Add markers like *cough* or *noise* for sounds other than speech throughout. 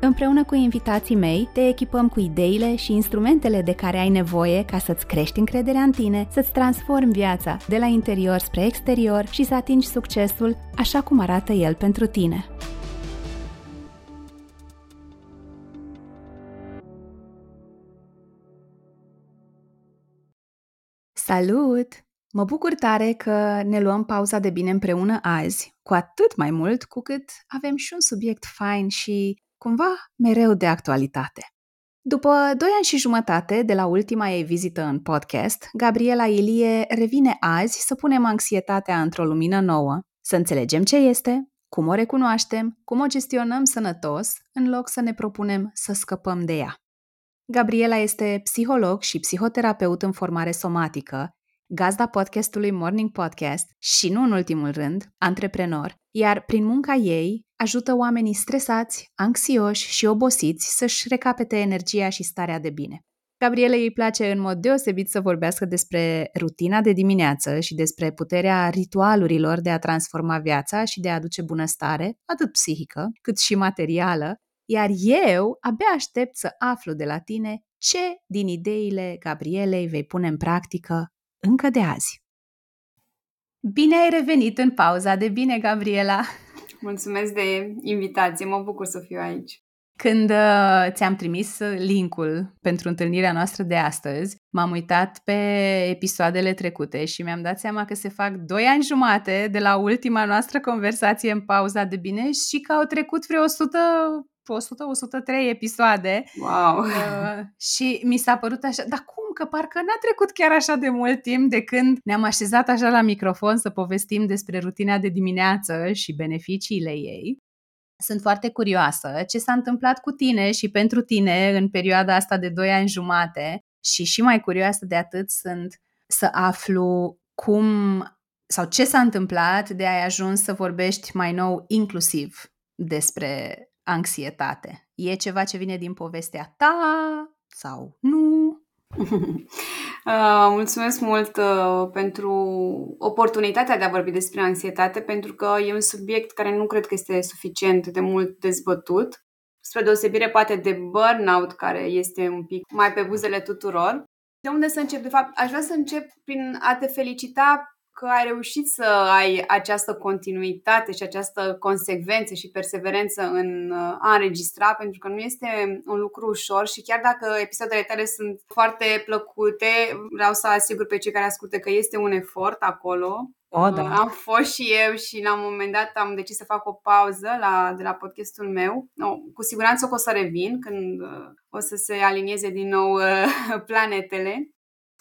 Împreună cu invitații mei, te echipăm cu ideile și instrumentele de care ai nevoie ca să-ți crești încrederea în tine, să-ți transformi viața de la interior spre exterior și să atingi succesul așa cum arată el pentru tine. Salut! Mă bucur tare că ne luăm pauza de bine împreună azi, cu atât mai mult cu cât avem și un subiect fain și cumva mereu de actualitate. După doi ani și jumătate de la ultima ei vizită în podcast, Gabriela Ilie revine azi să punem anxietatea într-o lumină nouă, să înțelegem ce este, cum o recunoaștem, cum o gestionăm sănătos, în loc să ne propunem să scăpăm de ea. Gabriela este psiholog și psihoterapeut în formare somatică, gazda podcastului Morning Podcast și, nu în ultimul rând, antreprenor, iar prin munca ei ajută oamenii stresați, anxioși și obosiți să-și recapete energia și starea de bine. Gabriele îi place în mod deosebit să vorbească despre rutina de dimineață și despre puterea ritualurilor de a transforma viața și de a aduce bunăstare, atât psihică cât și materială, iar eu abia aștept să aflu de la tine ce din ideile Gabrielei vei pune în practică încă de azi. Bine ai revenit în pauza de bine, Gabriela! *laughs* Mulțumesc de invitație, mă bucur să fiu aici. Când uh, ți-am trimis linkul pentru întâlnirea noastră de astăzi, m-am uitat pe episoadele trecute și mi-am dat seama că se fac doi ani jumate de la ultima noastră conversație în pauza de bine și că au trecut vreo 100 100-103 episoade. Wow! Uh, și mi s-a părut așa, dar cum? Că parcă n-a trecut chiar așa de mult timp de când ne-am așezat așa la microfon să povestim despre rutina de dimineață și beneficiile ei. Sunt foarte curioasă ce s-a întâmplat cu tine și pentru tine în perioada asta de 2 ani jumate și și mai curioasă de atât sunt să aflu cum sau ce s-a întâmplat de ai ajuns să vorbești mai nou inclusiv despre anxietate? E ceva ce vine din povestea ta sau nu? *laughs* Uh, mulțumesc mult uh, pentru oportunitatea de a vorbi despre anxietate, pentru că e un subiect care nu cred că este suficient de mult dezbătut, spre deosebire poate de burnout, care este un pic mai pe buzele tuturor. De unde să încep? De fapt, aș vrea să încep prin a te felicita că ai reușit să ai această continuitate și această consecvență și perseverență în uh, a înregistra, pentru că nu este un lucru ușor și chiar dacă episoadele tale sunt foarte plăcute, vreau să asigur pe cei care ascultă că este un efort acolo. O, da. Am fost și eu și la un moment dat am decis să fac o pauză la, de la podcastul meu. No, cu siguranță că o să revin când uh, o să se alinieze din nou uh, *laughs* planetele.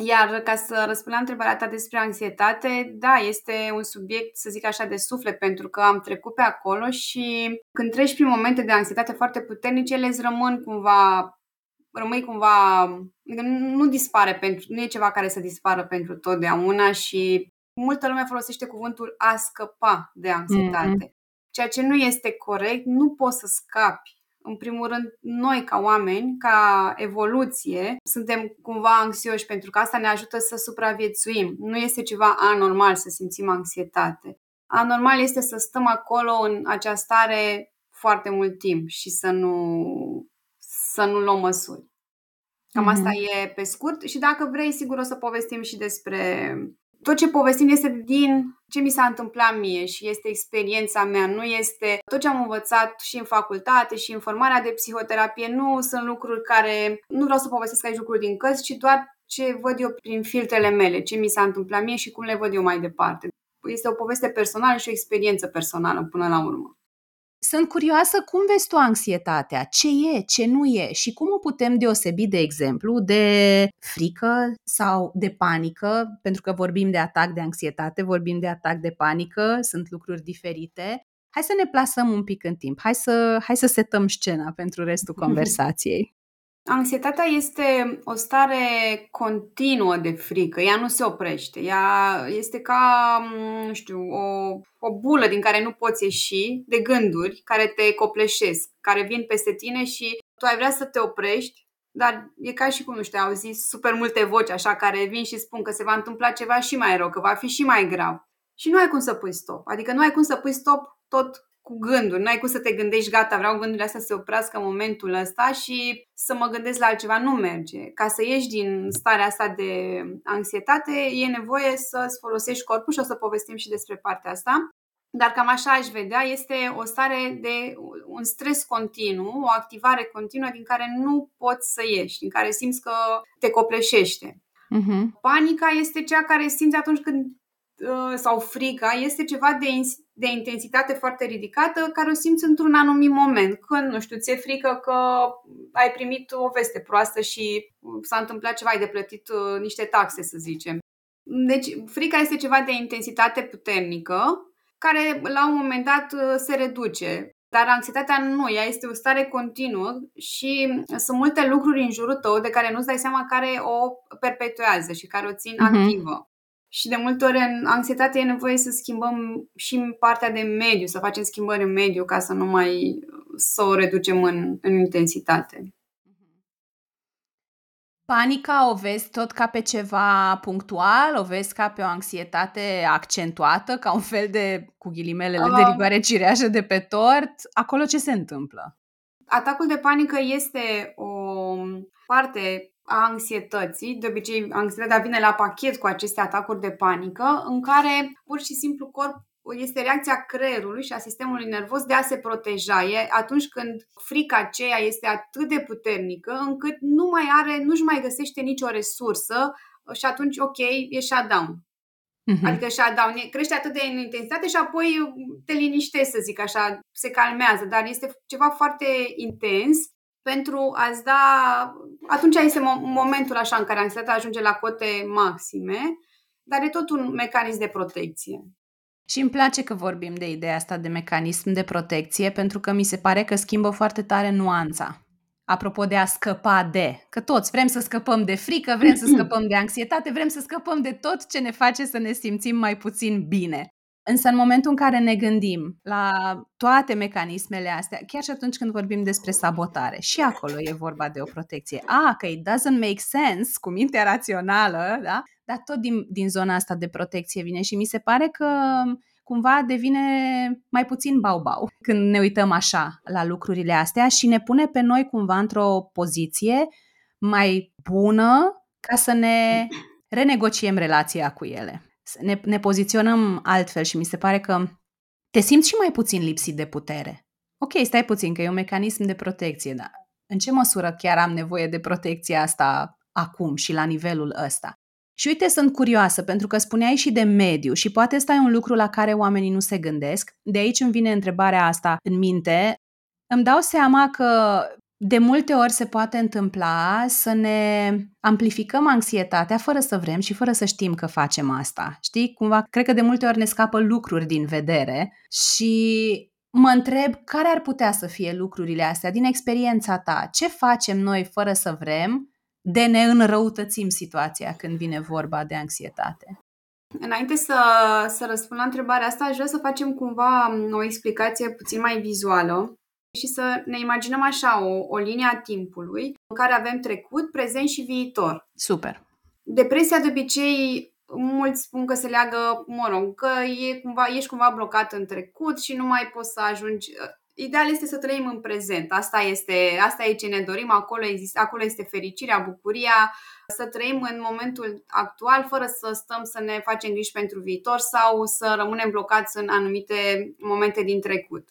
Iar ca să răspund la întrebarea ta despre anxietate, da, este un subiect, să zic așa, de suflet, pentru că am trecut pe acolo și când treci prin momente de anxietate foarte puternice, ele îți rămân cumva, rămâi cumva, adică nu dispare pentru, nu e ceva care să dispară pentru totdeauna și multă lume folosește cuvântul a scăpa de anxietate. Mm-hmm. Ceea ce nu este corect, nu poți să scapi în primul rând, noi ca oameni, ca evoluție, suntem cumva anxioși pentru că asta ne ajută să supraviețuim. Nu este ceva anormal să simțim anxietate. Anormal este să stăm acolo în acea stare foarte mult timp și să nu, să nu luăm măsuri. Cam mm-hmm. asta e pe scurt și dacă vrei, sigur o să povestim și despre tot ce povestim este din ce mi s-a întâmplat mie și este experiența mea, nu este tot ce am învățat și în facultate și în formarea de psihoterapie, nu sunt lucruri care, nu vreau să povestesc aici lucruri din cărți, ci doar ce văd eu prin filtrele mele, ce mi s-a întâmplat mie și cum le văd eu mai departe. Este o poveste personală și o experiență personală până la urmă. Sunt curioasă cum vezi tu anxietatea, ce e, ce nu e și cum o putem deosebi, de exemplu, de frică sau de panică, pentru că vorbim de atac de anxietate, vorbim de atac de panică, sunt lucruri diferite. Hai să ne plasăm un pic în timp, hai să, hai să setăm scena pentru restul *laughs* conversației. Anxietatea este o stare continuă de frică, ea nu se oprește, ea este ca, nu știu, o, o bulă din care nu poți ieși, de gânduri care te copleșesc, care vin peste tine și tu ai vrea să te oprești, dar e ca și cum, nu știu, au zis super multe voci așa care vin și spun că se va întâmpla ceva și mai rău, că va fi și mai grav. Și nu ai cum să pui stop. Adică nu ai cum să pui stop tot cu gânduri. Nu ai cum să te gândești, gata, vreau gândurile astea să se oprească în momentul ăsta și să mă gândesc la altceva. Nu merge. Ca să ieși din starea asta de anxietate, e nevoie să-ți folosești corpul și o să povestim și despre partea asta. Dar cam așa aș vedea, este o stare de un stres continuu, o activare continuă din care nu poți să ieși, din care simți că te copleșește. Uh-huh. Panica este cea care simți atunci când uh, sau frica este ceva de, de intensitate foarte ridicată care o simți într-un anumit moment. Când, nu știu, ți-e frică că ai primit o veste proastă și s-a întâmplat ceva, ai de plătit uh, niște taxe, să zicem. Deci, frica este ceva de intensitate puternică care la un moment dat uh, se reduce. Dar anxietatea nu, ea este o stare continuă și sunt multe lucruri în jurul tău de care nu-ți dai seama care o perpetuează și care o țin uh-huh. activă. Și de multe ori în anxietate e nevoie să schimbăm și partea de mediu, să facem schimbări în mediu ca să nu mai să o reducem în, în intensitate. Panica o vezi tot ca pe ceva punctual, o vezi ca pe o anxietate accentuată, ca un fel de, cu ghilimelele, uh, de rigoare cireașă de pe tort. Acolo ce se întâmplă? Atacul de panică este o parte a anxietății. De obicei, anxietatea vine la pachet cu aceste atacuri de panică, în care pur și simplu corp este reacția creierului și a sistemului nervos de a se proteja. E atunci când frica aceea este atât de puternică încât nu mai are, nu-și mai găsește nicio resursă și atunci, ok, e shutdown. Uh-huh. Adică shutdown crește atât de în intensitate și apoi te liniștești, să zic așa, se calmează, dar este ceva foarte intens pentru a-ți da... Atunci este momentul așa în care anxietatea ajunge la cote maxime, dar e tot un mecanism de protecție. Și îmi place că vorbim de ideea asta de mecanism de protecție, pentru că mi se pare că schimbă foarte tare nuanța. Apropo de a scăpa de, că toți vrem să scăpăm de frică, vrem să scăpăm de anxietate, vrem să scăpăm de tot ce ne face să ne simțim mai puțin bine. Însă în momentul în care ne gândim la toate mecanismele astea, chiar și atunci când vorbim despre sabotare, și acolo e vorba de o protecție. A, că it doesn't make sense cu mintea rațională, da? dar tot din, din zona asta de protecție vine și mi se pare că cumva devine mai puțin bau-bau când ne uităm așa la lucrurile astea și ne pune pe noi cumva într-o poziție mai bună ca să ne renegociem relația cu ele ne, ne poziționăm altfel și mi se pare că te simți și mai puțin lipsit de putere. Ok, stai puțin, că e un mecanism de protecție, dar în ce măsură chiar am nevoie de protecția asta acum și la nivelul ăsta? Și uite, sunt curioasă, pentru că spuneai și de mediu și poate ăsta e un lucru la care oamenii nu se gândesc. De aici îmi vine întrebarea asta în minte. Îmi dau seama că de multe ori se poate întâmpla să ne amplificăm anxietatea fără să vrem și fără să știm că facem asta. Știi? Cumva, cred că de multe ori ne scapă lucruri din vedere și mă întreb care ar putea să fie lucrurile astea din experiența ta. Ce facem noi fără să vrem de ne înrăutățim situația când vine vorba de anxietate? Înainte să, să răspund la întrebarea asta, aș vrea să facem cumva o explicație puțin mai vizuală și să ne imaginăm așa o, o linie a timpului în care avem trecut, prezent și viitor. Super. Depresia de obicei mulți spun că se leagă, mă rog, că e cumva, ești cumva blocat în trecut și nu mai poți să ajungi. Ideal este să trăim în prezent. Asta este, asta e ce ne dorim. Acolo, există, acolo este fericirea, bucuria, să trăim în momentul actual fără să stăm să ne facem griji pentru viitor sau să rămânem blocați în anumite momente din trecut.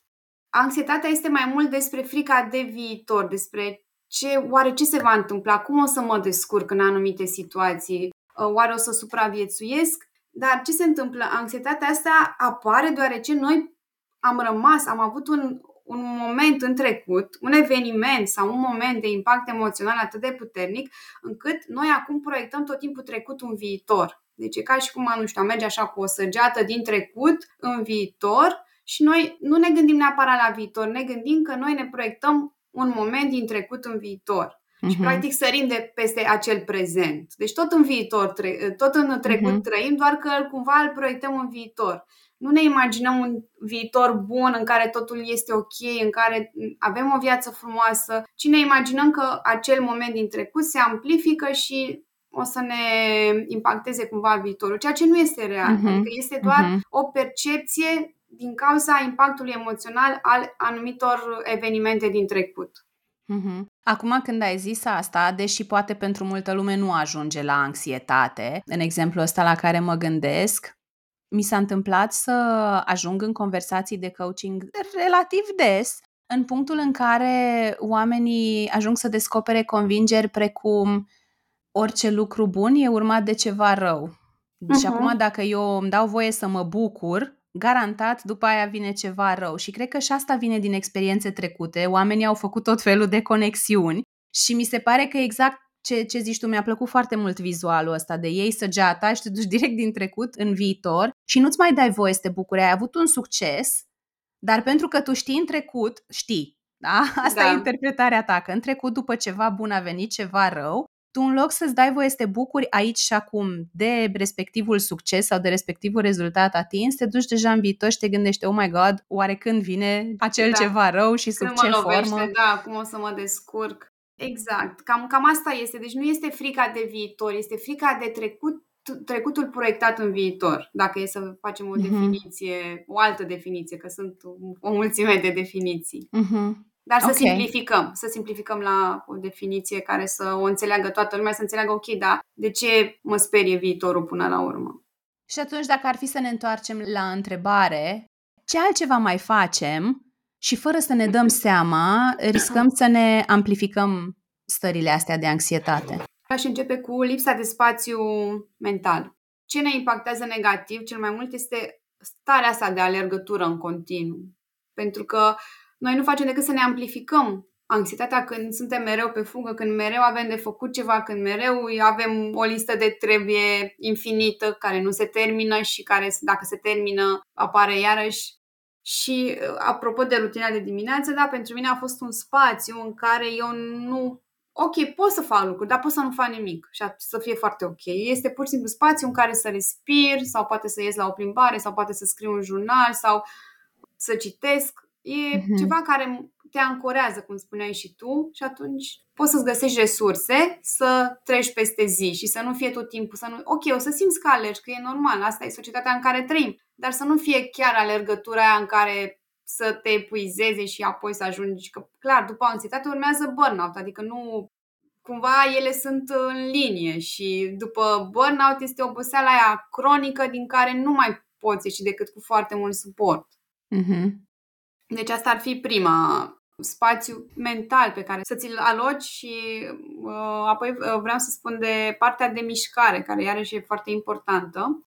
Anxietatea este mai mult despre frica de viitor, despre ce, oare ce se va întâmpla, cum o să mă descurc în anumite situații, uh, oare o să supraviețuiesc. Dar ce se întâmplă? Anxietatea asta apare deoarece noi am rămas, am avut un, un moment în trecut, un eveniment sau un moment de impact emoțional atât de puternic, încât noi acum proiectăm tot timpul trecut în viitor. Deci e ca și cum, nu știu, merge așa cu o săgeată din trecut în viitor și noi nu ne gândim neapărat la viitor, ne gândim că noi ne proiectăm un moment din trecut în viitor. Uh-huh. Și practic sărim de peste acel prezent. Deci tot în viitor, tot în trecut uh-huh. trăim, doar că cumva îl proiectăm în viitor. Nu ne imaginăm un viitor bun în care totul este ok, în care avem o viață frumoasă, ci ne imaginăm că acel moment din trecut se amplifică și o să ne impacteze cumva viitorul, ceea ce nu este real. Uh-huh. Adică este doar uh-huh. o percepție din cauza impactului emoțional al anumitor evenimente din trecut. Uh-huh. Acum când ai zis asta, deși poate pentru multă lume nu ajunge la anxietate, în exemplu ăsta la care mă gândesc, mi s-a întâmplat să ajung în conversații de coaching relativ des, în punctul în care oamenii ajung să descopere convingeri precum orice lucru bun e urmat de ceva rău. Și uh-huh. acum dacă eu îmi dau voie să mă bucur, garantat după aia vine ceva rău. Și cred că și asta vine din experiențe trecute. Oamenii au făcut tot felul de conexiuni și mi se pare că exact ce, ce zici tu, mi-a plăcut foarte mult vizualul ăsta de ei săgeata și te duci *laughs* direct din trecut în viitor și nu-ți mai dai voie să te bucuri. Ai avut un succes, dar pentru că tu știi în trecut, știi, da? *laughs* Asta da. e interpretarea ta, că în trecut după ceva bun a venit ceva rău tu în loc să-ți dai voie să te bucuri aici și acum de respectivul succes sau de respectivul rezultat atins, te duci deja în viitor și te gândești, oh my god, oare când vine acel da. ceva rău și sub când ce mă lovește, formă? Da, cum o să mă descurc. Exact, cam, cam asta este. Deci nu este frica de viitor, este frica de trecut trecutul proiectat în viitor, dacă e să facem o uh-huh. definiție, o altă definiție, că sunt o mulțime de definiții. Uh-huh. Dar să okay. simplificăm, să simplificăm la o definiție care să o înțeleagă toată lumea, să înțeleagă, ok, da, de ce mă sperie viitorul până la urmă? Și atunci, dacă ar fi să ne întoarcem la întrebare, ce altceva mai facem și fără să ne dăm seama, riscăm să ne amplificăm stările astea de anxietate? Aș începe cu lipsa de spațiu mental. Ce ne impactează negativ cel mai mult este starea asta de alergătură în continuu. Pentru că noi nu facem decât să ne amplificăm anxietatea când suntem mereu pe fugă, când mereu avem de făcut ceva, când mereu avem o listă de trebuie infinită care nu se termină și care, dacă se termină, apare iarăși. Și apropo de rutina de dimineață, da, pentru mine a fost un spațiu în care eu nu ok, pot să fac lucruri, dar pot să nu fac nimic și să fie foarte ok. Este pur și simplu spațiu în care să respir sau poate să ies la o plimbare sau poate să scriu un jurnal sau să citesc E uh-huh. ceva care te ancorează, cum spuneai și tu, și atunci poți să-ți găsești resurse să treci peste zi și să nu fie tot timpul, să nu... Ok, o să simți că alergi, că e normal, asta e societatea în care trăim, dar să nu fie chiar alergătura aia în care să te epuizeze și apoi să ajungi, că clar, după anxietate urmează burnout, adică nu cumva ele sunt în linie și după burnout este oboseala aia cronică din care nu mai poți ieși decât cu foarte mult suport. Uh-huh. Deci asta ar fi prima spațiu mental pe care să ți-l aloci și uh, apoi uh, vreau să spun de partea de mișcare, care iarăși e foarte importantă.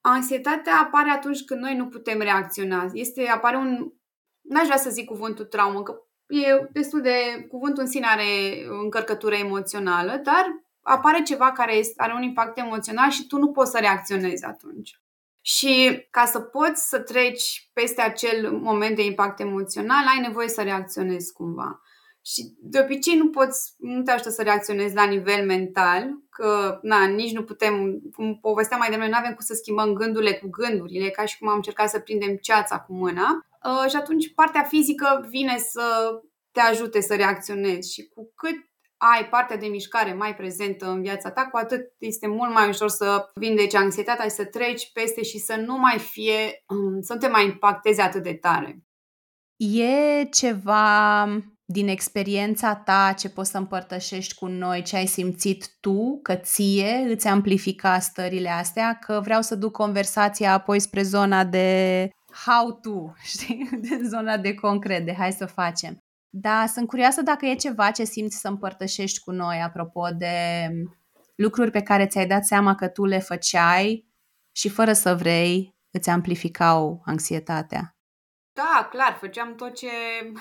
Anxietatea apare atunci când noi nu putem reacționa. Este, apare un, n-aș vrea să zic cuvântul traumă, că e destul de, cuvântul în sine are încărcătură emoțională, dar apare ceva care este, are un impact emoțional și tu nu poți să reacționezi atunci. Și ca să poți să treci peste acel moment de impact emoțional, ai nevoie să reacționezi cumva. Și de obicei nu poți, nu te ajută să reacționezi la nivel mental, că na, nici nu putem, cum povesteam mai devreme, nu avem cum să schimbăm gândurile cu gândurile, ca și cum am încercat să prindem ceața cu mâna. Uh, și atunci partea fizică vine să te ajute să reacționezi și cu cât ai partea de mișcare mai prezentă în viața ta, cu atât este mult mai ușor să vindeci anxietatea și să treci peste și să nu mai fie, um, să nu te mai impacteze atât de tare. E ceva din experiența ta ce poți să împărtășești cu noi, ce ai simțit tu, că ție îți amplifica stările astea, că vreau să duc conversația apoi spre zona de how to, *laughs* știi? De zona de concret, de hai să facem. Da, sunt curioasă dacă e ceva ce simți să împărtășești cu noi apropo de lucruri pe care ți-ai dat seama că tu le făceai și fără să vrei îți amplificau anxietatea. Da, clar, făceam tot ce... *laughs*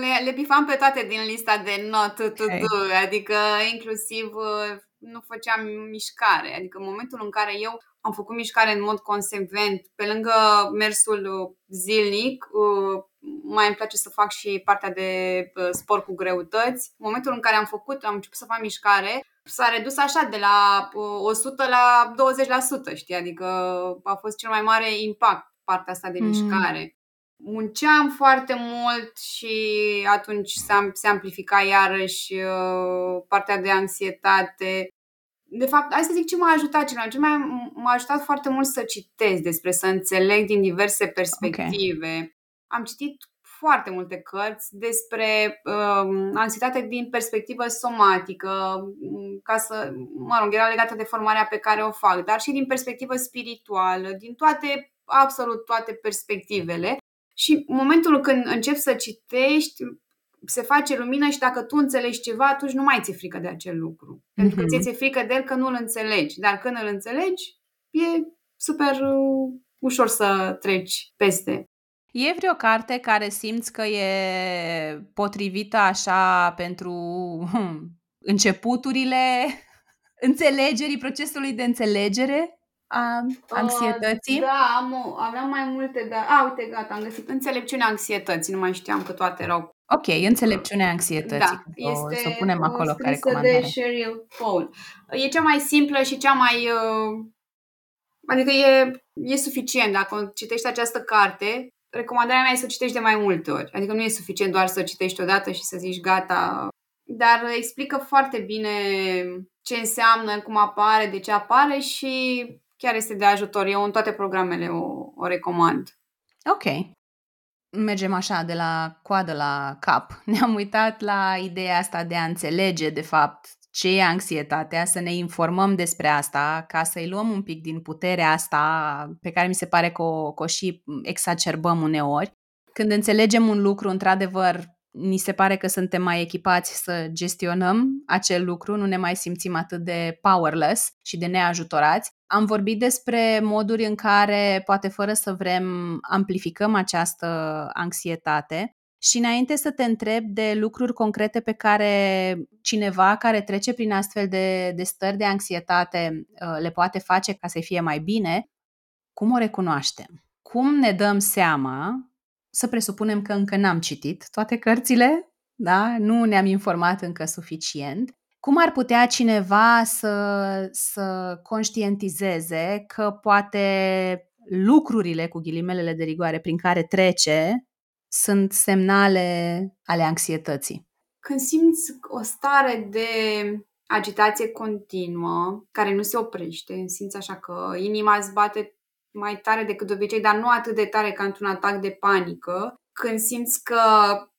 Le, le bifam pe toate din lista de not to okay. do, adică inclusiv uh, nu făceam mișcare. Adică în momentul în care eu am făcut mișcare în mod consecvent, pe lângă mersul zilnic, uh, mai îmi place să fac și partea de sport cu greutăți. În momentul în care am făcut, am început să fac mișcare, s-a redus așa de la 100 la 20%, știi? Adică a fost cel mai mare impact partea asta de mm. mișcare. Munceam foarte mult și atunci se amplifica iarăși partea de anxietate de fapt, hai să zic ce m-a ajutat cel mai Ce m-a ajutat foarte mult să citesc despre, să înțeleg din diverse perspective. Okay. Am citit foarte multe cărți despre uh, anxietate din perspectivă somatică, ca să, mă rog, era legată de formarea pe care o fac, dar și din perspectivă spirituală, din toate, absolut toate perspectivele. Și în momentul când încep să citești, se face lumină și dacă tu înțelegi ceva, atunci nu mai ți-e frică de acel lucru. Mm-hmm. Pentru că mhm. ți-e frică de el că nu îl înțelegi. Dar când îl înțelegi, e super uh, ușor să treci peste. E vreo carte care simți că e potrivită așa pentru hmm, începuturile *laughs* înțelegerii, procesului de înțelegere a anxietății? Uh, da, am, aveam mai multe, dar... A, uite, gata, am găsit înțelepciunea anxietății, nu mai știam că toate erau Ok, înțelepciunea anxietății. Da, este să o punem acolo ca recomandare. de Sheryl Paul. E cea mai simplă și cea mai... Uh, adică e, e suficient. Dacă citești această carte, recomandarea mea e să o citești de mai multe ori. Adică nu e suficient doar să o citești odată și să zici gata. Dar explică foarte bine ce înseamnă, cum apare, de ce apare și chiar este de ajutor. Eu în toate programele o, o recomand. Ok mergem așa de la coadă la cap. *laughs* Ne-am uitat la ideea asta de a înțelege, de fapt, ce e anxietatea, să ne informăm despre asta, ca să-i luăm un pic din puterea asta pe care mi se pare că o, că o și exacerbăm uneori. Când înțelegem un lucru, într-adevăr, ni se pare că suntem mai echipați să gestionăm acel lucru, nu ne mai simțim atât de powerless și de neajutorați. Am vorbit despre moduri în care, poate fără să vrem, amplificăm această anxietate. Și înainte să te întreb de lucruri concrete pe care cineva care trece prin astfel de, de stări de anxietate uh, le poate face ca să fie mai bine, cum o recunoaștem? Cum ne dăm seama să presupunem că încă n-am citit toate cărțile, da? nu ne-am informat încă suficient. Cum ar putea cineva să, să conștientizeze că poate lucrurile cu ghilimelele de rigoare prin care trece sunt semnale ale anxietății? Când simți o stare de agitație continuă, care nu se oprește, simți așa că inima îți bate mai tare decât de obicei, dar nu atât de tare ca într-un atac de panică. Când simți că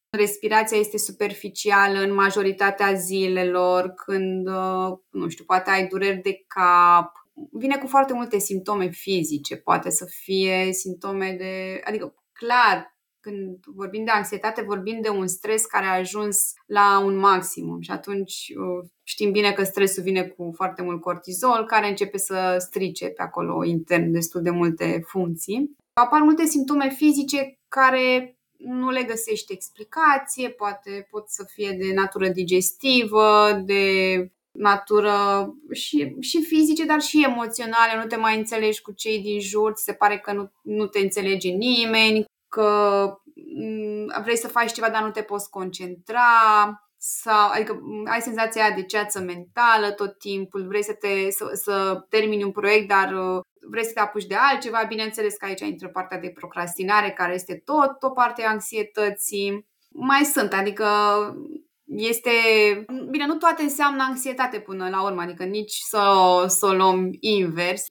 respirația este superficială în majoritatea zilelor, când, uh, nu știu, poate ai dureri de cap, vine cu foarte multe simptome fizice, poate să fie simptome de. adică, clar, când vorbim de anxietate, vorbim de un stres care a ajuns la un maximum și atunci uh, știm bine că stresul vine cu foarte mult cortizol care începe să strice pe acolo intern destul de multe funcții. Apar multe simptome fizice care nu le găsești explicație, poate pot să fie de natură digestivă, de natură și, și fizice, dar și emoționale. Nu te mai înțelegi cu cei din jur, ți se pare că nu, nu te înțelege nimeni, că mm, vrei să faci ceva, dar nu te poți concentra, sau, adică mm, ai senzația de ceață mentală tot timpul, vrei să, te, să, să termini un proiect, dar uh, vrei să te apuci de altceva. Bineînțeles că aici intră partea de procrastinare, care este tot o parte a anxietății. Mai sunt, adică este. Bine, nu toate înseamnă anxietate până la urmă, adică nici să, să o luăm invers.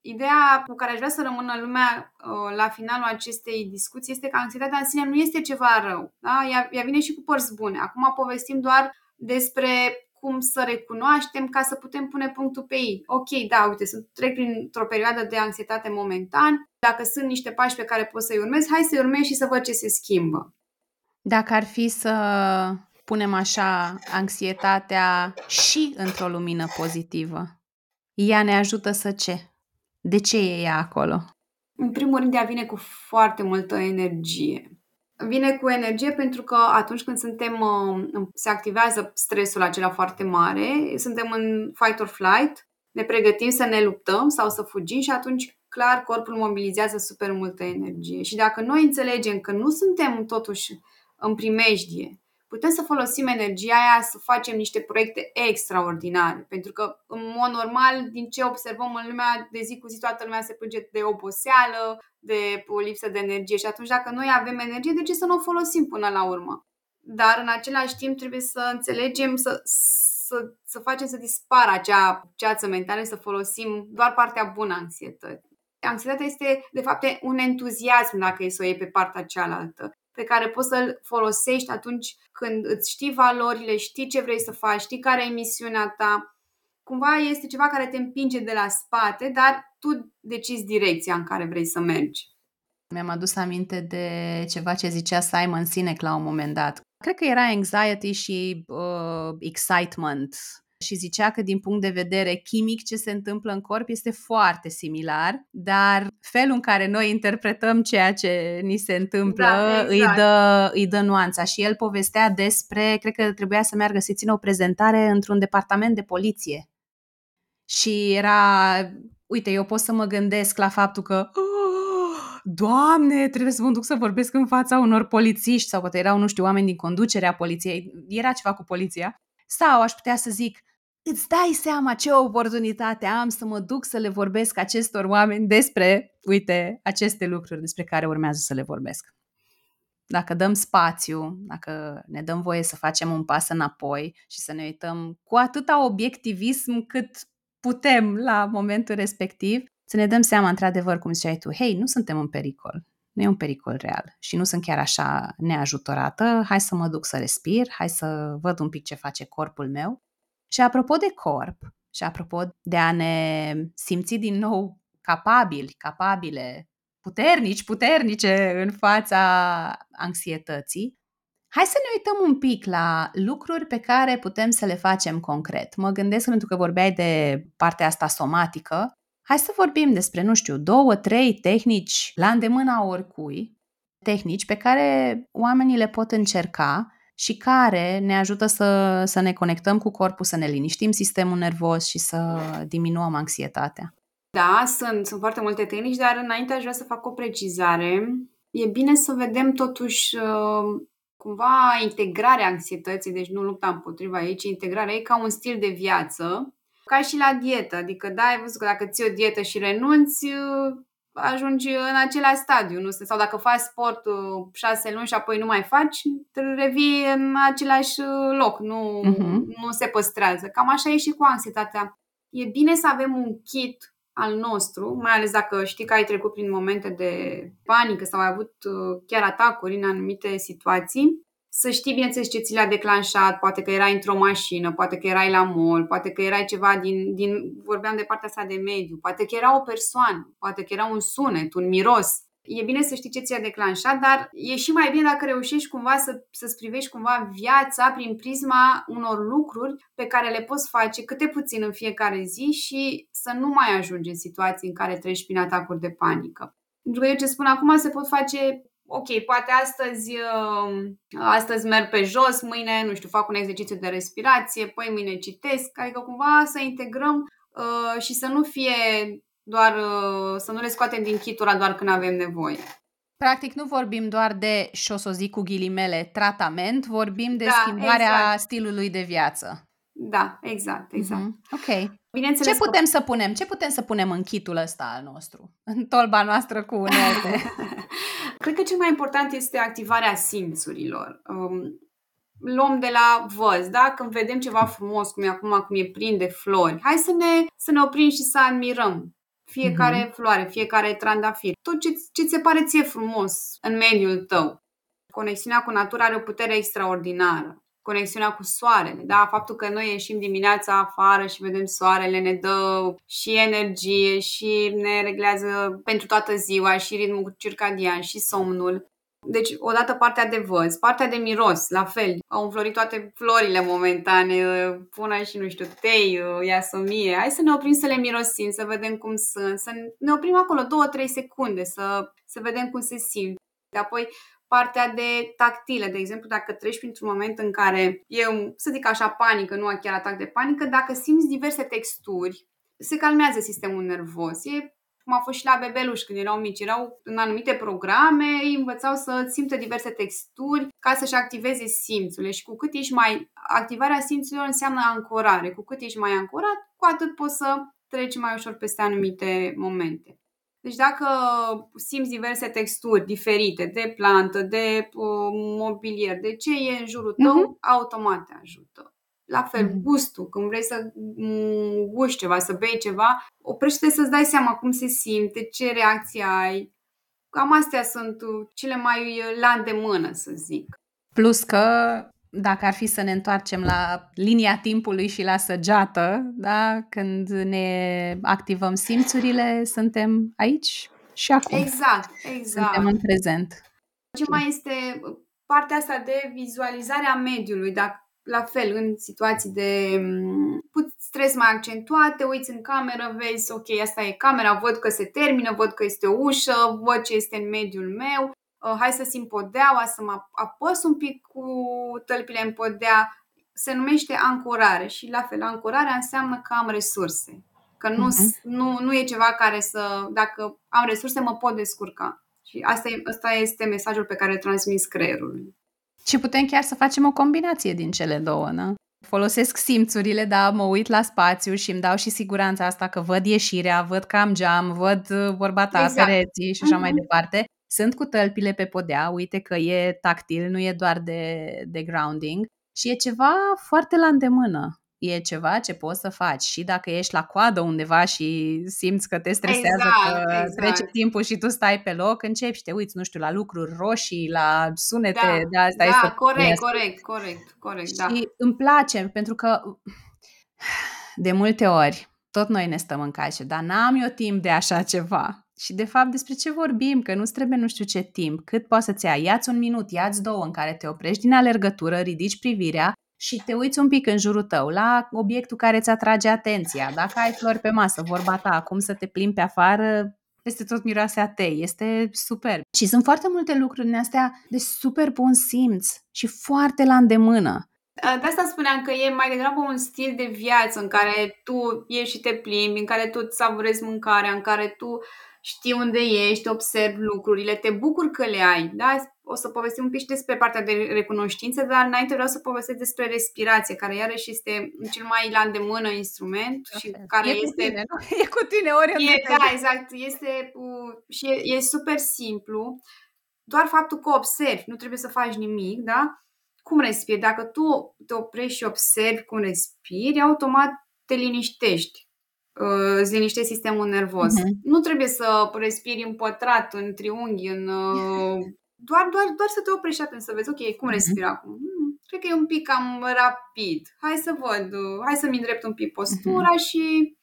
Ideea cu care aș vrea să rămână lumea uh, la finalul acestei discuții este că anxietatea în sine nu este ceva rău. Da? Ea, ea vine și cu părți bune. Acum povestim doar despre cum să recunoaștem ca să putem pune punctul pe ei. Ok, da, uite, sunt trec printr-o perioadă de anxietate momentan. Dacă sunt niște pași pe care pot să-i urmez, hai să-i urmez și să văd ce se schimbă. Dacă ar fi să punem așa anxietatea și într-o lumină pozitivă, ea ne ajută să ce? De ce e ea acolo? În primul rând, ea vine cu foarte multă energie. Vine cu energie pentru că atunci când suntem, uh, se activează stresul acela foarte mare, suntem în fight or flight, ne pregătim să ne luptăm sau să fugim și atunci clar corpul mobilizează super multă energie și dacă noi înțelegem că nu suntem totuși în primejdie, putem să folosim energia aia să facem niște proiecte extraordinare. Pentru că, în mod normal, din ce observăm în lumea de zi cu zi, toată lumea se plânge de oboseală, de o lipsă de energie și atunci dacă noi avem energie, de ce să nu o folosim până la urmă? Dar în același timp trebuie să înțelegem, să, să, să facem să dispară acea ceață mentală, să folosim doar partea bună a anxietății. Anxietatea este, de fapt, un entuziasm dacă e să o iei pe partea cealaltă pe care poți să-l folosești atunci când îți știi valorile, știi ce vrei să faci, știi care e misiunea ta. Cumva este ceva care te împinge de la spate, dar tu decizi direcția în care vrei să mergi. Mi-am adus aminte de ceva ce zicea Simon Sinek la un moment dat. Cred că era anxiety și uh, excitement și zicea că din punct de vedere chimic ce se întâmplă în corp este foarte similar, dar felul în care noi interpretăm ceea ce ni se întâmplă da, exact. îi, dă, îi dă nuanța. Și el povestea despre, cred că trebuia să meargă să țină o prezentare într-un departament de poliție. Și era, uite, eu pot să mă gândesc la faptul că oh, Doamne, trebuie să mă duc să vorbesc în fața unor polițiști sau poate erau, nu știu, oameni din conducerea poliției, era ceva cu poliția. Sau aș putea să zic, îți dai seama ce oportunitate am să mă duc să le vorbesc acestor oameni despre, uite, aceste lucruri despre care urmează să le vorbesc. Dacă dăm spațiu, dacă ne dăm voie să facem un pas înapoi și să ne uităm cu atâta obiectivism cât putem la momentul respectiv, să ne dăm seama, într-adevăr, cum ziceai tu, hei, nu suntem în pericol, nu e un pericol real și nu sunt chiar așa neajutorată, hai să mă duc să respir, hai să văd un pic ce face corpul meu și apropo de corp și apropo de a ne simți din nou capabili, capabile, puternici, puternice în fața anxietății, hai să ne uităm un pic la lucruri pe care putem să le facem concret. Mă gândesc pentru că vorbeai de partea asta somatică, hai să vorbim despre, nu știu, două, trei tehnici la îndemâna oricui, tehnici pe care oamenii le pot încerca și care ne ajută să, să ne conectăm cu corpul, să ne liniștim sistemul nervos și să diminuăm anxietatea. Da, sunt, sunt foarte multe tehnici, dar înainte aș vrea să fac o precizare. E bine să vedem totuși uh, cumva integrarea anxietății, deci nu lupta împotriva ei, ci integrarea ei ca un stil de viață, ca și la dietă. Adică, da, ai văzut că dacă ții o dietă și renunți, uh, ajungi în același stadiu. Nu? Sau dacă faci sport uh, șase luni și apoi nu mai faci, revii în același uh, loc. Nu, uh-huh. nu se păstrează. Cam așa e și cu anxietatea. E bine să avem un kit al nostru, mai ales dacă știi că ai trecut prin momente de panică sau ai avut uh, chiar atacuri în anumite situații, să știi, bineînțeles, ce ți le-a declanșat, poate că erai într-o mașină, poate că erai la mall, poate că erai ceva din, din, vorbeam de partea asta de mediu, poate că era o persoană, poate că era un sunet, un miros. E bine să știi ce ți-a declanșat, dar e și mai bine dacă reușești cumva să, să-ți privești cumva viața prin prisma unor lucruri pe care le poți face câte puțin în fiecare zi și să nu mai ajungi în situații în care treci prin atacuri de panică. Pentru că eu ce spun acum se pot face ok, poate astăzi, uh, astăzi merg pe jos, mâine, nu știu, fac un exercițiu de respirație, păi mâine citesc, adică cumva să integrăm uh, și să nu fie doar, uh, să nu le scoatem din chitura doar când avem nevoie. Practic nu vorbim doar de, și o să zic cu ghilimele, tratament, vorbim de da, schimbarea exact. stilului de viață. Da, exact, exact. Mm-hmm. Ok. Bineînțeles ce putem că... să punem? Ce putem să punem în kitul ăsta al nostru? În tolba noastră cu unelte? *laughs* Cred că cel mai important este activarea simțurilor. Um, luăm de la văz, da? Când vedem ceva frumos, cum e acum, cum e plin de flori, hai să ne, să ne oprim și să admirăm fiecare mm-hmm. floare, fiecare trandafir. Tot ce, ce ți se pare ție frumos în mediul tău. Conexiunea cu natura are o putere extraordinară conexiunea cu soarele, da? Faptul că noi ieșim dimineața afară și vedem soarele ne dă și energie și ne reglează pentru toată ziua și ritmul circadian și somnul. Deci, odată partea de văz, partea de miros, la fel. Au înflorit toate florile momentane, până și, nu știu, tei, iasomie. Hai să ne oprim să le mirosim, să vedem cum sunt, să ne oprim acolo 2-3 secunde, să, să vedem cum se simt. De apoi, partea de tactile. De exemplu, dacă treci printr-un moment în care e, un, să zic așa, panică, nu chiar atac de panică, dacă simți diverse texturi, se calmează sistemul nervos. E cum a fost și la bebeluși când erau mici. Erau în anumite programe, îi învățau să simtă diverse texturi ca să-și activeze simțurile și cu cât ești mai... Activarea simțurilor înseamnă ancorare. Cu cât ești mai ancorat, cu atât poți să treci mai ușor peste anumite momente. Deci dacă simți diverse texturi diferite de plantă, de uh, mobilier, de ce e în jurul tău, uh-huh. automat te ajută. La fel, uh-huh. gustul. Când vrei să gusti ceva, să bei ceva, oprește să-ți dai seama cum se simte, ce reacție ai. Cam astea sunt uh, cele mai la îndemână, să zic. Plus că dacă ar fi să ne întoarcem la linia timpului și la săgeată, da? când ne activăm simțurile, suntem aici și acum. Exact, exact. Suntem în prezent. Ce mai este partea asta de vizualizare a mediului, dacă la fel, în situații de mm, stres mai accentuate, uiți în cameră, vezi, ok, asta e camera, văd că se termină, văd că este o ușă, văd ce este în mediul meu, uh, hai să simt podeaua, să mă apăs un pic cu tălpile în podea. Se numește ancorare și la fel, ancorarea înseamnă că am resurse. Că nu, uh-huh. nu, nu e ceva care să, dacă am resurse, mă pot descurca. Și asta, e, asta este mesajul pe care îl transmis creierului. Și putem chiar să facem o combinație din cele două, nu? Folosesc simțurile, da, mă uit la spațiu și îmi dau și siguranța asta că văd ieșirea, văd că am geam, văd uh, vorba ta, exact. pereții și așa uh-huh. mai mhm. departe. Sunt cu tălpile pe podea, uite că e tactil, nu e doar de, de grounding și e ceva foarte la îndemână e ceva ce poți să faci și dacă ești la coadă undeva și simți că te stresează exact, că exact. trece timpul și tu stai pe loc, începi și te uiți, nu știu, la lucruri roșii, la sunete da, de asta. Da, este corect, corect, corect, corect, da. Și îmi place pentru că *sighs* de multe ori tot noi ne stăm în calce, dar n-am eu timp de așa ceva. Și de fapt despre ce vorbim? Că nu-ți trebuie nu știu ce timp, cât poți să-ți ia. Ia-ți un minut, ia-ți două în care te oprești din alergătură, ridici privirea și te uiți un pic în jurul tău la obiectul care îți atrage atenția. Dacă ai flori pe masă, vorba ta, acum să te plimbi pe afară, peste tot miroase a tei, este super. Și sunt foarte multe lucruri din astea de super bun simț și foarte la îndemână. De asta spuneam că e mai degrabă un stil de viață în care tu ieși și te plimbi, în care tu îți savurezi mâncarea, în care tu știi unde ești, observi lucrurile, te bucuri că le ai. Da? O să povestim un pic și despre partea de recunoștință, dar înainte vreau să povestesc despre respirație, care iarăși este cel mai la îndemână instrument și care e este... Cu tine, nu? *laughs* E cu tine oriunde e, Da, exact. Este, și e, e super simplu. Doar faptul că observi, nu trebuie să faci nimic, da? Cum respiri? Dacă tu te oprești și observi cum respiri, automat te liniștești uh, îți liniște sistemul nervos. Uh-huh. Nu trebuie să respiri în pătrat, în triunghi, în, uh, *laughs* doar, doar, doar să te oprești atent să vezi, ok, cum respir uh-huh. acum? Hmm, cred că e un pic cam rapid. Hai să văd, uh, hai să-mi îndrept un pic postura uh-huh. și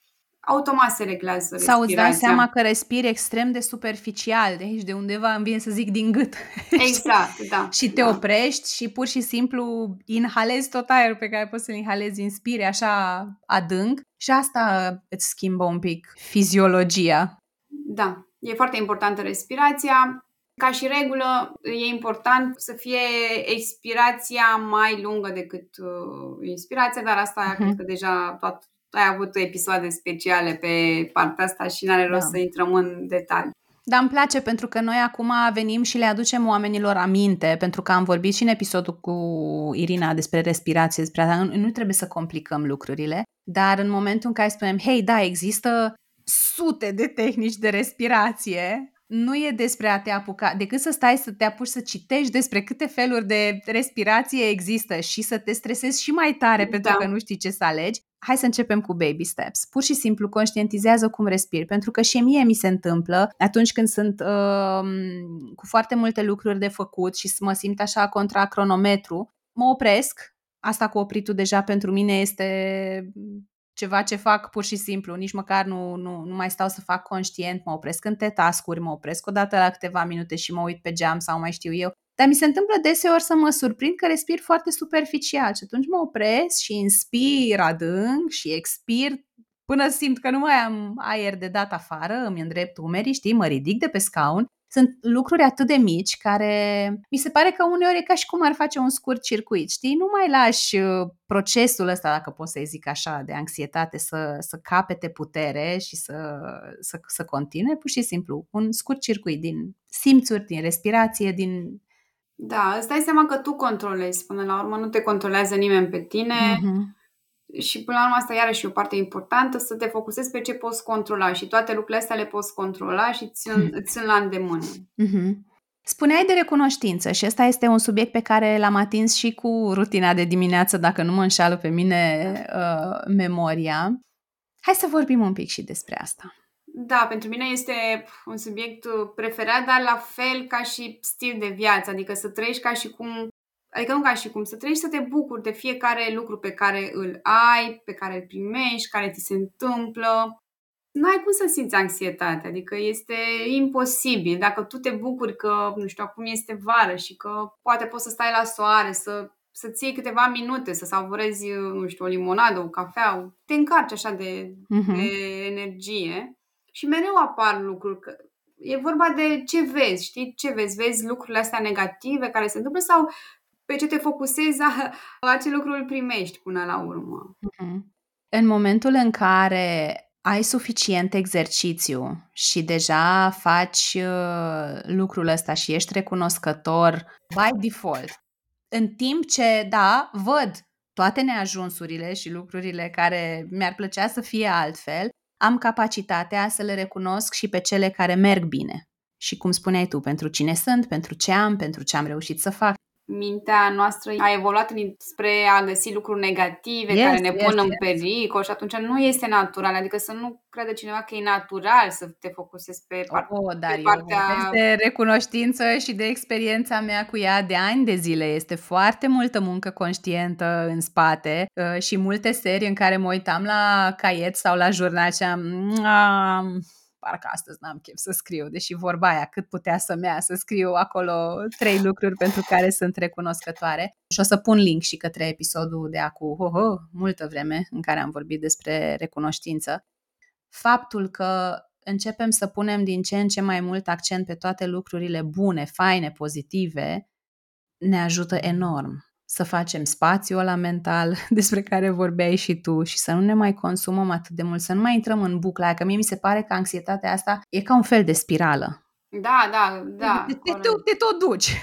automat se reglează respirația. Sau îți dai seama că respiri extrem de superficial, de aici, de undeva îmi vine să zic din gât. *laughs* Exact, da. și te da. oprești și pur și simplu inhalezi tot aerul pe care poți să-l inhalezi, inspiri așa adânc și asta îți schimbă un pic fiziologia. Da, e foarte importantă respirația. Ca și regulă, e important să fie expirația mai lungă decât uh, inspirația, dar asta uh-huh. cred că deja toată ai avut episoade speciale pe partea asta și n-are rost da. să intrăm în detalii. Dar îmi place pentru că noi acum venim și le aducem oamenilor aminte, pentru că am vorbit și în episodul cu Irina despre respirație, despre asta. Nu trebuie să complicăm lucrurile, dar în momentul în care spunem, hei, da, există sute de tehnici de respirație, nu e despre a te apuca, decât să stai să te apuci să citești despre câte feluri de respirație există și să te stresezi și mai tare da. pentru că nu știi ce să alegi, hai să începem cu baby steps. Pur și simplu conștientizează cum respiri, pentru că și mie mi se întâmplă atunci când sunt uh, cu foarte multe lucruri de făcut și mă simt așa contra cronometru, mă opresc. Asta cu opritul deja pentru mine este ceva ce fac pur și simplu, nici măcar nu, nu, nu mai stau să fac conștient, mă opresc în tascuri, mă opresc o dată la câteva minute și mă uit pe geam sau mai știu eu. Dar mi se întâmplă deseori să mă surprind că respir foarte superficial și atunci mă opresc și inspir adânc și expir până simt că nu mai am aer de dat afară, îmi îndrept umerii, știi, mă ridic de pe scaun sunt lucruri atât de mici care mi se pare că uneori e ca și cum ar face un scurt circuit, știi? Nu mai lași uh, procesul ăsta, dacă pot să zic așa, de anxietate să, să capete putere și să, să, să continue, pur și simplu, un scurt circuit din simțuri, din respirație, din... Da, îți dai seama că tu controlezi până la urmă, nu te controlează nimeni pe tine. Mm-hmm și până la urmă asta iarăși e o parte importantă, să te focusezi pe ce poți controla și toate lucrurile astea le poți controla și ți hmm. îți sunt la îndemână. Mm-hmm. Spuneai de recunoștință și ăsta este un subiect pe care l-am atins și cu rutina de dimineață, dacă nu mă înșală pe mine uh, memoria. Hai să vorbim un pic și despre asta. Da, pentru mine este un subiect preferat, dar la fel ca și stil de viață, adică să trăiești ca și cum Adică nu ca și cum, să trăiești să te bucuri de fiecare lucru pe care îl ai, pe care îl primești, care ți se întâmplă. Nu ai cum să simți anxietate, adică este imposibil. Dacă tu te bucuri că, nu știu, acum este vară și că poate poți să stai la soare, să să-ți iei câteva minute, să savurezi, nu știu, o limonadă, o cafea, te încarci așa de, uh-huh. de energie și mereu apar lucruri. Că e vorba de ce vezi, știi? Ce vezi? Vezi lucrurile astea negative care se întâmplă sau pe ce te focusezi, acel lucru îl primești până la urmă. Mm-hmm. În momentul în care ai suficient exercițiu și deja faci uh, lucrul ăsta și ești recunoscător by default, în timp ce, da, văd toate neajunsurile și lucrurile care mi-ar plăcea să fie altfel, am capacitatea să le recunosc și pe cele care merg bine. Și cum spuneai tu, pentru cine sunt, pentru ce am, pentru ce am reușit să fac mintea noastră a evoluat spre a găsi lucruri negative yes, care ne pun yes, în pericol și atunci nu este natural. Adică să nu crede cineva că e natural să te focusezi pe, par- oh, dar pe partea... de recunoștință și de experiența mea cu ea de ani de zile. Este foarte multă muncă conștientă în spate uh, și multe serii în care mă uitam la caiet sau la jurnal și am parcă astăzi n-am chef să scriu, deși vorba aia cât putea să mea să scriu acolo trei lucruri pentru care sunt recunoscătoare. Și o să pun link și către episodul de acum, ho, ho, multă vreme, în care am vorbit despre recunoștință. Faptul că începem să punem din ce în ce mai mult accent pe toate lucrurile bune, faine, pozitive, ne ajută enorm să facem spațiul ăla mental *laughs* despre care vorbeai și tu și să nu ne mai consumăm atât de mult, să nu mai intrăm în bucla aia, că mie mi se pare că anxietatea asta e ca un fel de spirală. Da, da, da. Te, te, te, te tot duci. *laughs*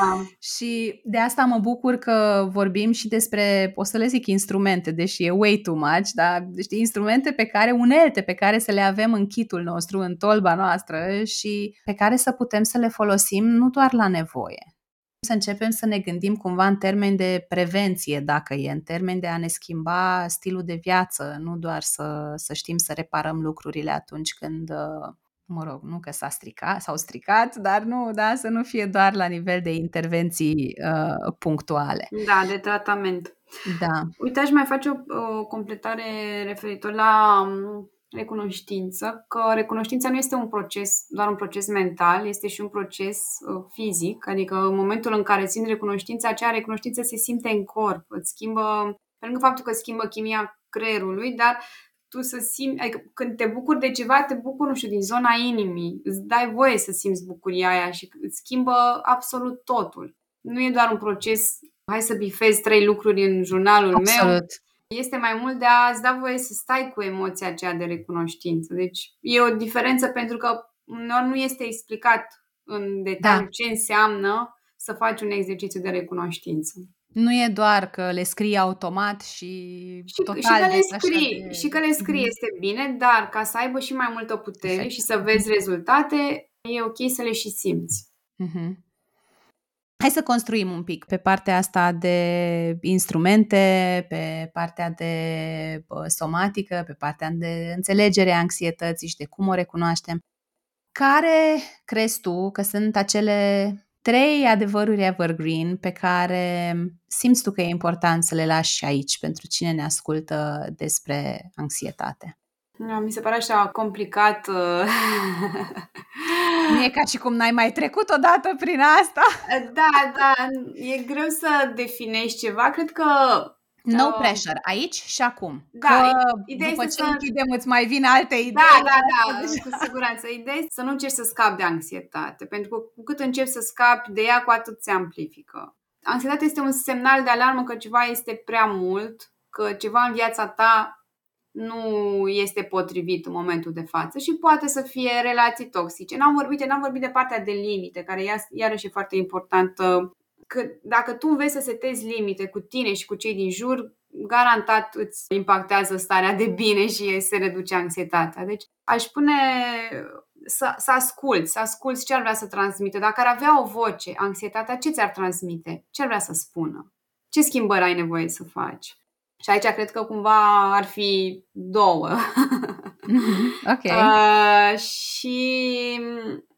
Da. și de asta mă bucur că vorbim și despre, o să le zic instrumente, deși e way too much, dar știi, instrumente pe care, unelte pe care să le avem în kitul nostru, în tolba noastră și pe care să putem să le folosim nu doar la nevoie, să începem să ne gândim cumva în termeni de prevenție, dacă e, în termeni de a ne schimba stilul de viață, nu doar să, să știm să reparăm lucrurile atunci când, uh, mă rog, nu că s-a stricat, s-au stricat, dar nu, da, să nu fie doar la nivel de intervenții uh, punctuale. Da, de tratament. Da. Uite, aș mai face o, o completare referitor la um, recunoștință, că recunoștința nu este un proces, doar un proces mental, este și un proces uh, fizic, adică în momentul în care țin recunoștința, acea recunoștință se simte în corp, îți schimbă, pe lângă faptul că schimbă chimia creierului, dar tu să simți, adică când te bucuri de ceva, te bucuri, nu știu, din zona inimii, îți dai voie să simți bucuria aia și îți schimbă absolut totul. Nu e doar un proces, hai să bifezi trei lucruri în jurnalul absolut. meu, este mai mult de a-ți da voie să stai cu emoția aceea de recunoștință. Deci e o diferență pentru că uneori nu este explicat în detaliu da. ce înseamnă să faci un exercițiu de recunoștință. Nu e doar că le scrii automat și, și total și că le scrii, de... și că le scrii mm-hmm. este bine, dar ca să aibă și mai multă putere exact. și să vezi rezultate, e ok să le și simți. Mm-hmm. Hai să construim un pic pe partea asta de instrumente, pe partea de somatică, pe partea de înțelegere a anxietății și de cum o recunoaștem. Care crezi tu că sunt acele trei adevăruri evergreen pe care simți tu că e important să le lași aici pentru cine ne ascultă despre anxietate? Mi se pare așa complicat. *laughs* Uh, nu e ca și cum n-ai mai trecut odată prin asta. Da, da, e greu să definești ceva. Cred că No uh, pressure, aici și acum. Da, că ideea după ce să... închidem îți mai vin alte idei. Da, da, da, cu siguranță. Ideea este să nu încerci să scapi de anxietate, pentru că cu cât începi să scapi de ea, cu atât se amplifică. Anxietatea este un semnal de alarmă că ceva este prea mult, că ceva în viața ta nu este potrivit în momentul de față și poate să fie relații toxice. N-am vorbit, n-am vorbit de partea de limite, care iarăși e foarte importantă. Că dacă tu înveți să setezi limite cu tine și cu cei din jur, garantat îți impactează starea de bine și se reduce anxietatea. Deci aș spune să, să asculți, să asculți ce ar vrea să transmită. Dacă ar avea o voce, anxietatea, ce ți-ar transmite? Ce ar vrea să spună? Ce schimbări ai nevoie să faci? Și aici cred că cumva ar fi două. Mm-hmm. Ok. *laughs* Uh, și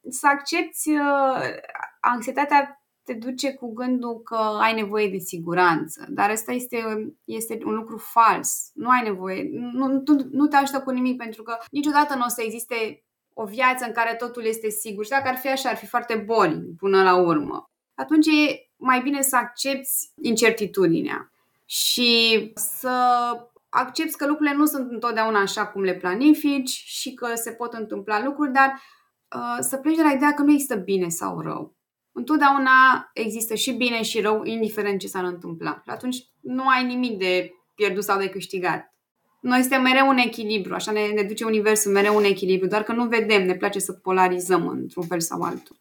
să accepti uh, anxietatea te duce cu gândul că ai nevoie de siguranță, dar asta este, este un lucru fals. Nu ai nevoie, nu, nu, nu te ajută cu nimic pentru că niciodată nu o să existe o viață în care totul este sigur. Și dacă ar fi așa, ar fi foarte boring până la urmă. Atunci e mai bine să accepti incertitudinea și să accepti că lucrurile nu sunt întotdeauna așa cum le planifici și că se pot întâmpla lucruri, dar uh, să pleci de la ideea că nu există bine sau rău. Întotdeauna există și bine și rău, indiferent ce s-ar întâmpla. Și atunci nu ai nimic de pierdut sau de câștigat. Noi suntem mereu în echilibru, așa ne, ne duce universul mereu în echilibru, doar că nu vedem, ne place să polarizăm într-un fel sau altul.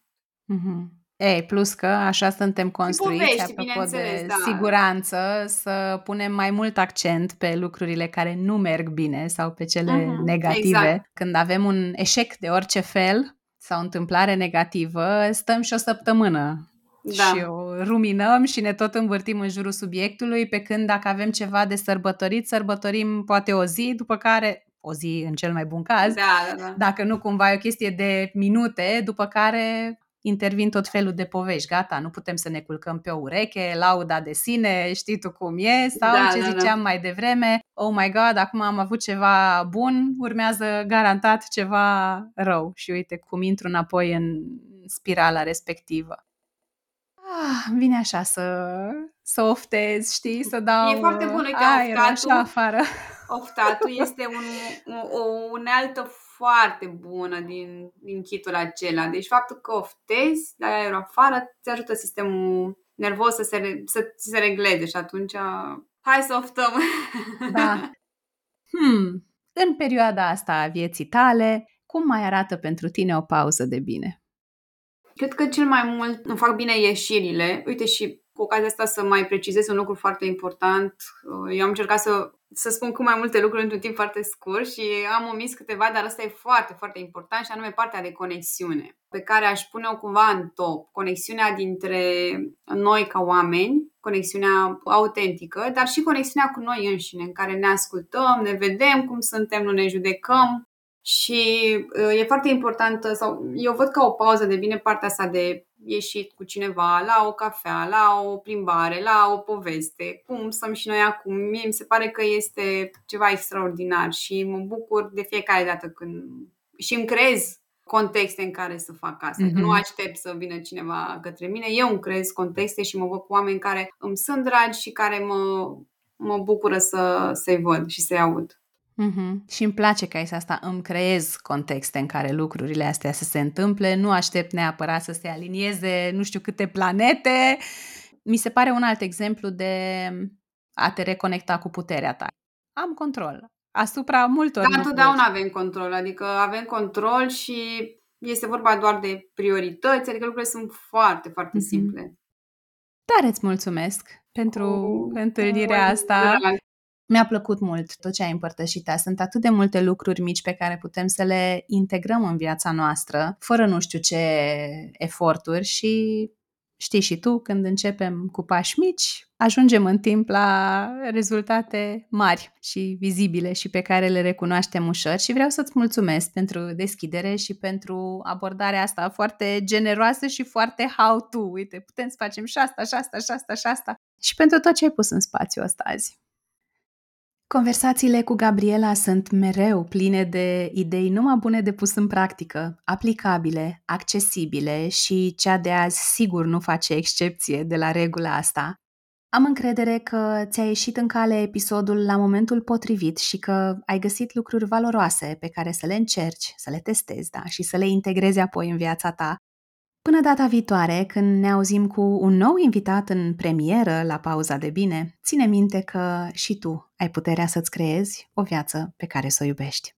Mm-hmm. Ei, plus că așa suntem construiți, povești, apropo de da. siguranță, să punem mai mult accent pe lucrurile care nu merg bine sau pe cele uh-huh, negative. Exact. Când avem un eșec de orice fel sau o întâmplare negativă, stăm și o săptămână da. și o ruminăm și ne tot învârtim în jurul subiectului, pe când dacă avem ceva de sărbătorit, sărbătorim poate o zi, după care o zi în cel mai bun caz, da, da, da. dacă nu cumva e o chestie de minute, după care intervin tot felul de povești. Gata, nu putem să ne culcăm pe o ureche, lauda de sine, știi tu cum e, sau da, ce da, ziceam da. mai devreme, oh my god, acum am avut ceva bun, urmează garantat ceva rău. Și uite cum intru înapoi în spirala respectivă. Ah, vine așa să, să oftez, știi, să dau E foarte bun, uite, aer oftatul, așa afară. Oftatul *laughs* este un, o, o unealtă foarte bună din, din kitul acela. Deci faptul că oftezi, dai aerul afară, îți ajută sistemul nervos să se, să se regleze și atunci hai să oftăm. *laughs* Da. Hmm. În perioada asta a vieții tale, cum mai arată pentru tine o pauză de bine? Cred că cel mai mult îmi fac bine ieșirile. Uite și cu ocazia asta să mai precizez un lucru foarte important. Eu am încercat să să spun cu mai multe lucruri într-un timp foarte scurt și am omis câteva, dar asta e foarte, foarte important și anume partea de conexiune, pe care aș pune-o cumva în top. Conexiunea dintre noi ca oameni, conexiunea autentică, dar și conexiunea cu noi înșine, în care ne ascultăm, ne vedem cum suntem, nu ne judecăm, și uh, e foarte importantă, sau eu văd ca o pauză de bine partea asta de ieșit cu cineva la o cafea, la o plimbare, la o poveste, cum stăm și noi acum. Mie mi se pare că este ceva extraordinar și mă bucur de fiecare dată când și îmi creez contexte în care să fac asta. Mm-hmm. Nu aștept să vină cineva către mine, eu îmi creez contexte și mă văd cu oameni care îmi sunt dragi și care mă, mă bucură să, să-i văd și să-i aud. Mm-hmm. Și îmi place că ai asta, îmi creez contexte în care lucrurile astea să se întâmple, nu aștept neapărat să se alinieze nu știu câte planete. Mi se pare un alt exemplu de a te reconecta cu puterea ta. Am control asupra multor Da, întotdeauna avem control, adică avem control și este vorba doar de priorități, adică lucrurile sunt foarte, foarte mm-hmm. simple. Dar îți mulțumesc pentru uh, întâlnirea asta. Mi-a plăcut mult tot ce ai împărtășit. Sunt atât de multe lucruri mici pe care putem să le integrăm în viața noastră, fără nu știu ce eforturi și știi și tu, când începem cu pași mici, ajungem în timp la rezultate mari și vizibile și pe care le recunoaștem ușor și vreau să-ți mulțumesc pentru deschidere și pentru abordarea asta foarte generoasă și foarte how-to. Uite, putem să facem și asta, și asta, și asta, și asta. Și pentru tot ce ai pus în spațiu ăsta azi. Conversațiile cu Gabriela sunt mereu pline de idei numai bune de pus în practică, aplicabile, accesibile și cea de azi sigur nu face excepție de la regula asta. Am încredere că ți-a ieșit în cale episodul la momentul potrivit și că ai găsit lucruri valoroase pe care să le încerci, să le testezi, da, și să le integrezi apoi în viața ta. Până data viitoare, când ne auzim cu un nou invitat în premieră la pauza de bine, ține minte că și tu ai puterea să-ți creezi o viață pe care să o iubești.